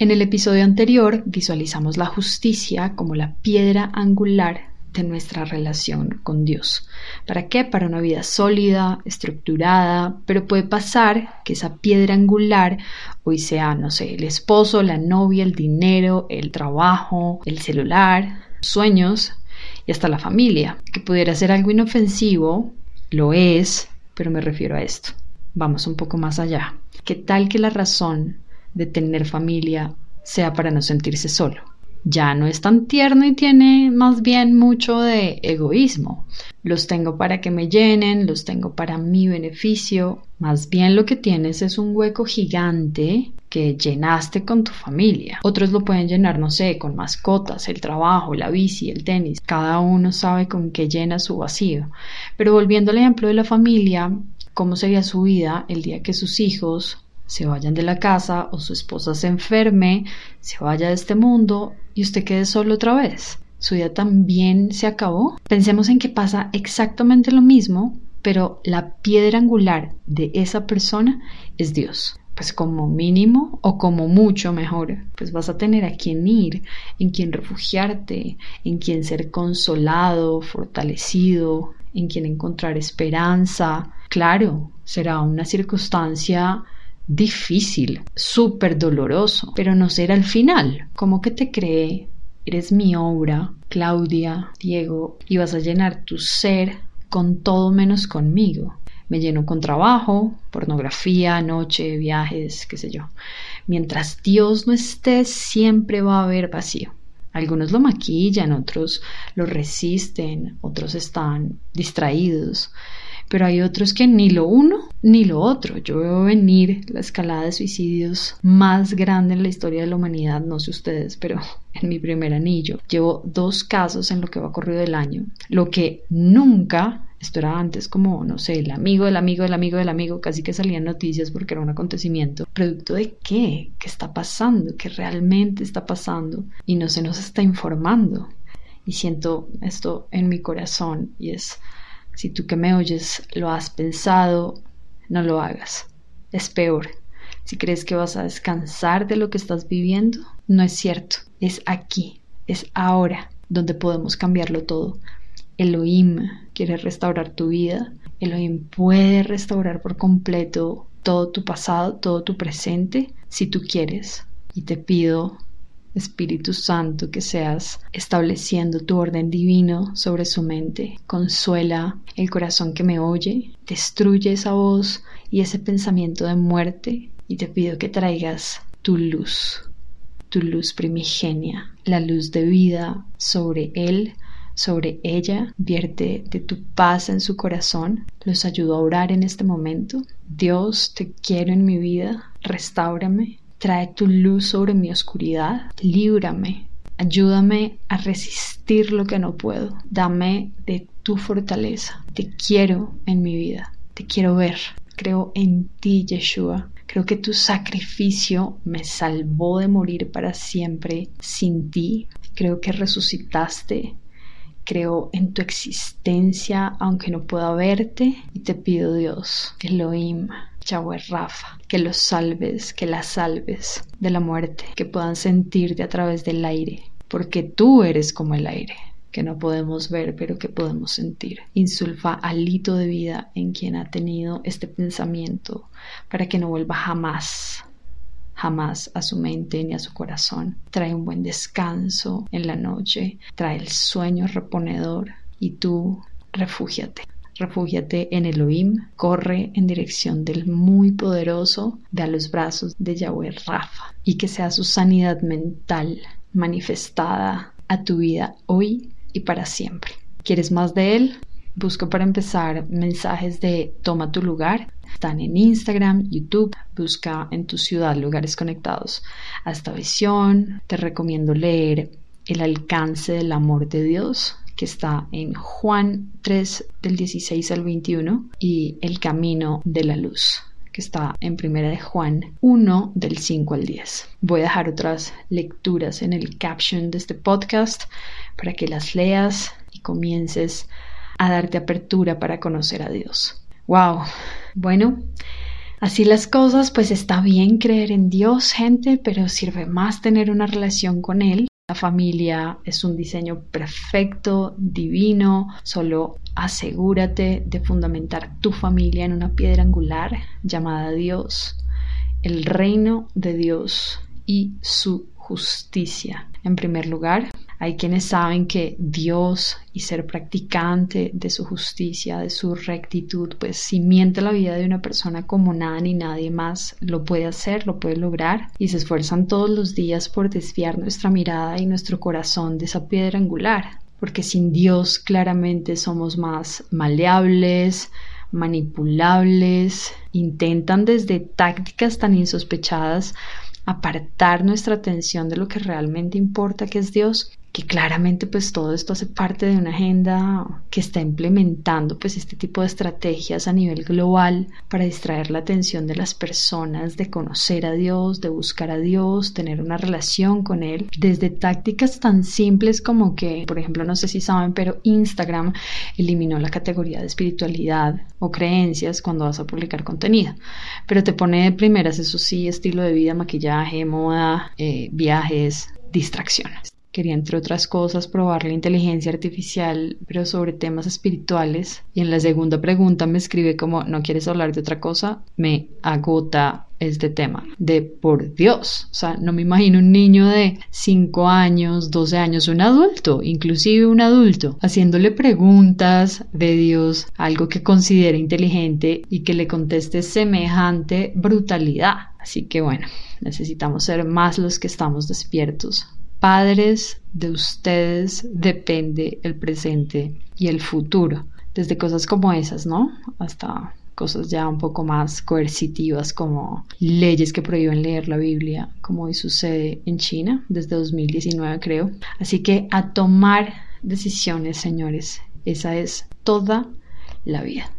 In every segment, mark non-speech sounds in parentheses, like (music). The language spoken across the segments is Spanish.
En el episodio anterior visualizamos la justicia como la piedra angular de nuestra relación con Dios. ¿Para qué? Para una vida sólida, estructurada, pero puede pasar que esa piedra angular hoy sea, no sé, el esposo, la novia, el dinero, el trabajo, el celular, sueños y hasta la familia, que pudiera ser algo inofensivo, lo es, pero me refiero a esto. Vamos un poco más allá. ¿Qué tal que la razón de tener familia sea para no sentirse solo? ya no es tan tierno y tiene más bien mucho de egoísmo. Los tengo para que me llenen, los tengo para mi beneficio. Más bien lo que tienes es un hueco gigante que llenaste con tu familia. Otros lo pueden llenar, no sé, con mascotas, el trabajo, la bici, el tenis. Cada uno sabe con qué llena su vacío. Pero volviendo al ejemplo de la familia, ¿cómo sería su vida el día que sus hijos se vayan de la casa o su esposa se enferme, se vaya de este mundo y usted quede solo otra vez. Su vida también se acabó. Pensemos en que pasa exactamente lo mismo, pero la piedra angular de esa persona es Dios. Pues como mínimo o como mucho mejor, pues vas a tener a quien ir, en quien refugiarte, en quien ser consolado, fortalecido, en quien encontrar esperanza. Claro, será una circunstancia difícil, súper doloroso, pero no será el final. ¿Cómo que te cree? Eres mi obra, Claudia, Diego, y vas a llenar tu ser con todo menos conmigo. Me lleno con trabajo, pornografía, noche, viajes, qué sé yo. Mientras Dios no esté, siempre va a haber vacío. Algunos lo maquillan, otros lo resisten, otros están distraídos, pero hay otros que ni lo uno ni lo otro. Yo veo venir la escalada de suicidios más grande en la historia de la humanidad, no sé ustedes, pero (laughs) en mi primer anillo llevo dos casos en lo que va corrido del año, lo que nunca esto era antes como, no sé, el amigo del amigo del amigo del amigo, casi que salían noticias porque era un acontecimiento. ¿Producto de qué? ¿Qué está pasando? ¿Qué realmente está pasando? Y no se nos está informando. Y siento esto en mi corazón y es si tú que me oyes lo has pensado, no lo hagas. Es peor. Si crees que vas a descansar de lo que estás viviendo, no es cierto. Es aquí, es ahora donde podemos cambiarlo todo. Elohim quiere restaurar tu vida. Elohim puede restaurar por completo todo tu pasado, todo tu presente, si tú quieres. Y te pido Espíritu Santo, que seas estableciendo tu orden divino sobre su mente. Consuela el corazón que me oye, destruye esa voz y ese pensamiento de muerte y te pido que traigas tu luz, tu luz primigenia, la luz de vida sobre él, sobre ella, vierte de tu paz en su corazón. Los ayudo a orar en este momento. Dios, te quiero en mi vida, restáurame, Trae tu luz sobre mi oscuridad, líbrame, ayúdame a resistir lo que no puedo, dame de tu fortaleza. Te quiero en mi vida, te quiero ver. Creo en ti, Yeshua. Creo que tu sacrificio me salvó de morir para siempre sin ti. Creo que resucitaste. Creo en tu existencia aunque no pueda verte y te pido Dios, Elohim, Yahweh Rafa, que los salves, que las salves de la muerte, que puedan sentirte a través del aire, porque tú eres como el aire que no podemos ver pero que podemos sentir. Insulfa alito de vida en quien ha tenido este pensamiento para que no vuelva jamás, jamás a su mente ni a su corazón. Trae un buen descanso en la noche, trae el sueño reponedor y tú refúgiate. Refúgiate en Elohim, corre en dirección del muy poderoso, de a los brazos de Yahweh Rafa, y que sea su sanidad mental manifestada a tu vida hoy y para siempre. ¿Quieres más de él? Busca para empezar mensajes de Toma tu lugar. Están en Instagram, YouTube. Busca en tu ciudad lugares conectados a esta visión. Te recomiendo leer El alcance del amor de Dios que está en Juan 3 del 16 al 21 y El camino de la luz que está en primera de Juan 1 del 5 al 10. Voy a dejar otras lecturas en el caption de este podcast para que las leas y comiences a darte apertura para conocer a Dios. Wow. Bueno, Así las cosas, pues está bien creer en Dios, gente, pero sirve más tener una relación con Él. La familia es un diseño perfecto, divino, solo asegúrate de fundamentar tu familia en una piedra angular llamada Dios, el reino de Dios y su justicia. En primer lugar, hay quienes saben que Dios y ser practicante de su justicia, de su rectitud, pues cimienta la vida de una persona como nada ni nadie más lo puede hacer, lo puede lograr. Y se esfuerzan todos los días por desviar nuestra mirada y nuestro corazón de esa piedra angular, porque sin Dios claramente somos más maleables, manipulables, intentan desde tácticas tan insospechadas apartar nuestra atención de lo que realmente importa, que es Dios, que claramente pues todo esto hace parte de una agenda que está implementando pues este tipo de estrategias a nivel global para distraer la atención de las personas de conocer a Dios, de buscar a Dios, tener una relación con Él, desde tácticas tan simples como que, por ejemplo, no sé si saben, pero Instagram eliminó la categoría de espiritualidad o creencias cuando vas a publicar contenido, pero te pone de primeras, eso sí, estilo de vida, maquillaje, moda, eh, viajes, distracciones. Quería, entre otras cosas, probar la inteligencia artificial, pero sobre temas espirituales. Y en la segunda pregunta me escribe como, ¿no quieres hablar de otra cosa? Me agota este tema de por Dios. O sea, no me imagino un niño de 5 años, 12 años, un adulto, inclusive un adulto, haciéndole preguntas de Dios, algo que considere inteligente y que le conteste semejante brutalidad. Así que bueno, necesitamos ser más los que estamos despiertos padres de ustedes depende el presente y el futuro. Desde cosas como esas, ¿no? Hasta cosas ya un poco más coercitivas como leyes que prohíben leer la Biblia, como hoy sucede en China desde 2019 creo. Así que a tomar decisiones, señores, esa es toda la vida.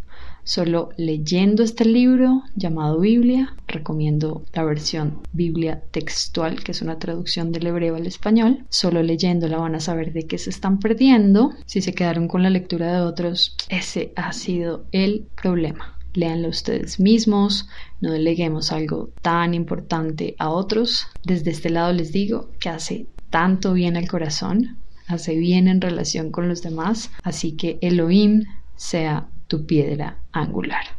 Solo leyendo este libro llamado Biblia, recomiendo la versión Biblia textual, que es una traducción del hebreo al español. Solo leyéndola van a saber de qué se están perdiendo. Si se quedaron con la lectura de otros, ese ha sido el problema. Léanlo ustedes mismos, no deleguemos algo tan importante a otros. Desde este lado les digo que hace tanto bien al corazón, hace bien en relación con los demás, así que Elohim sea tu piedra angular.